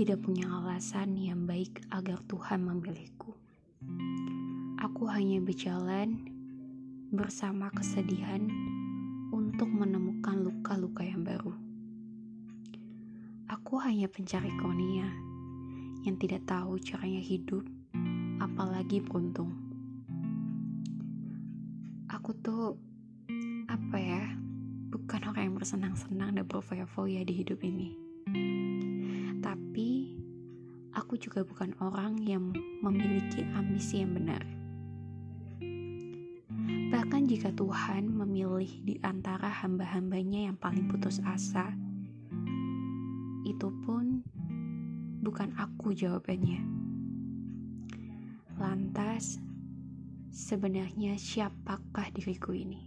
tidak punya alasan yang baik agar Tuhan memilihku. Aku hanya berjalan bersama kesedihan untuk menemukan luka-luka yang baru. Aku hanya pencari konia yang tidak tahu caranya hidup, apalagi beruntung. Aku tuh apa ya? Bukan orang yang bersenang-senang dan berfoya-foya di hidup ini. Aku juga bukan orang yang memiliki ambisi yang benar. Bahkan jika Tuhan memilih di antara hamba-hambanya yang paling putus asa, itu pun bukan aku jawabannya. Lantas, sebenarnya siapakah diriku ini?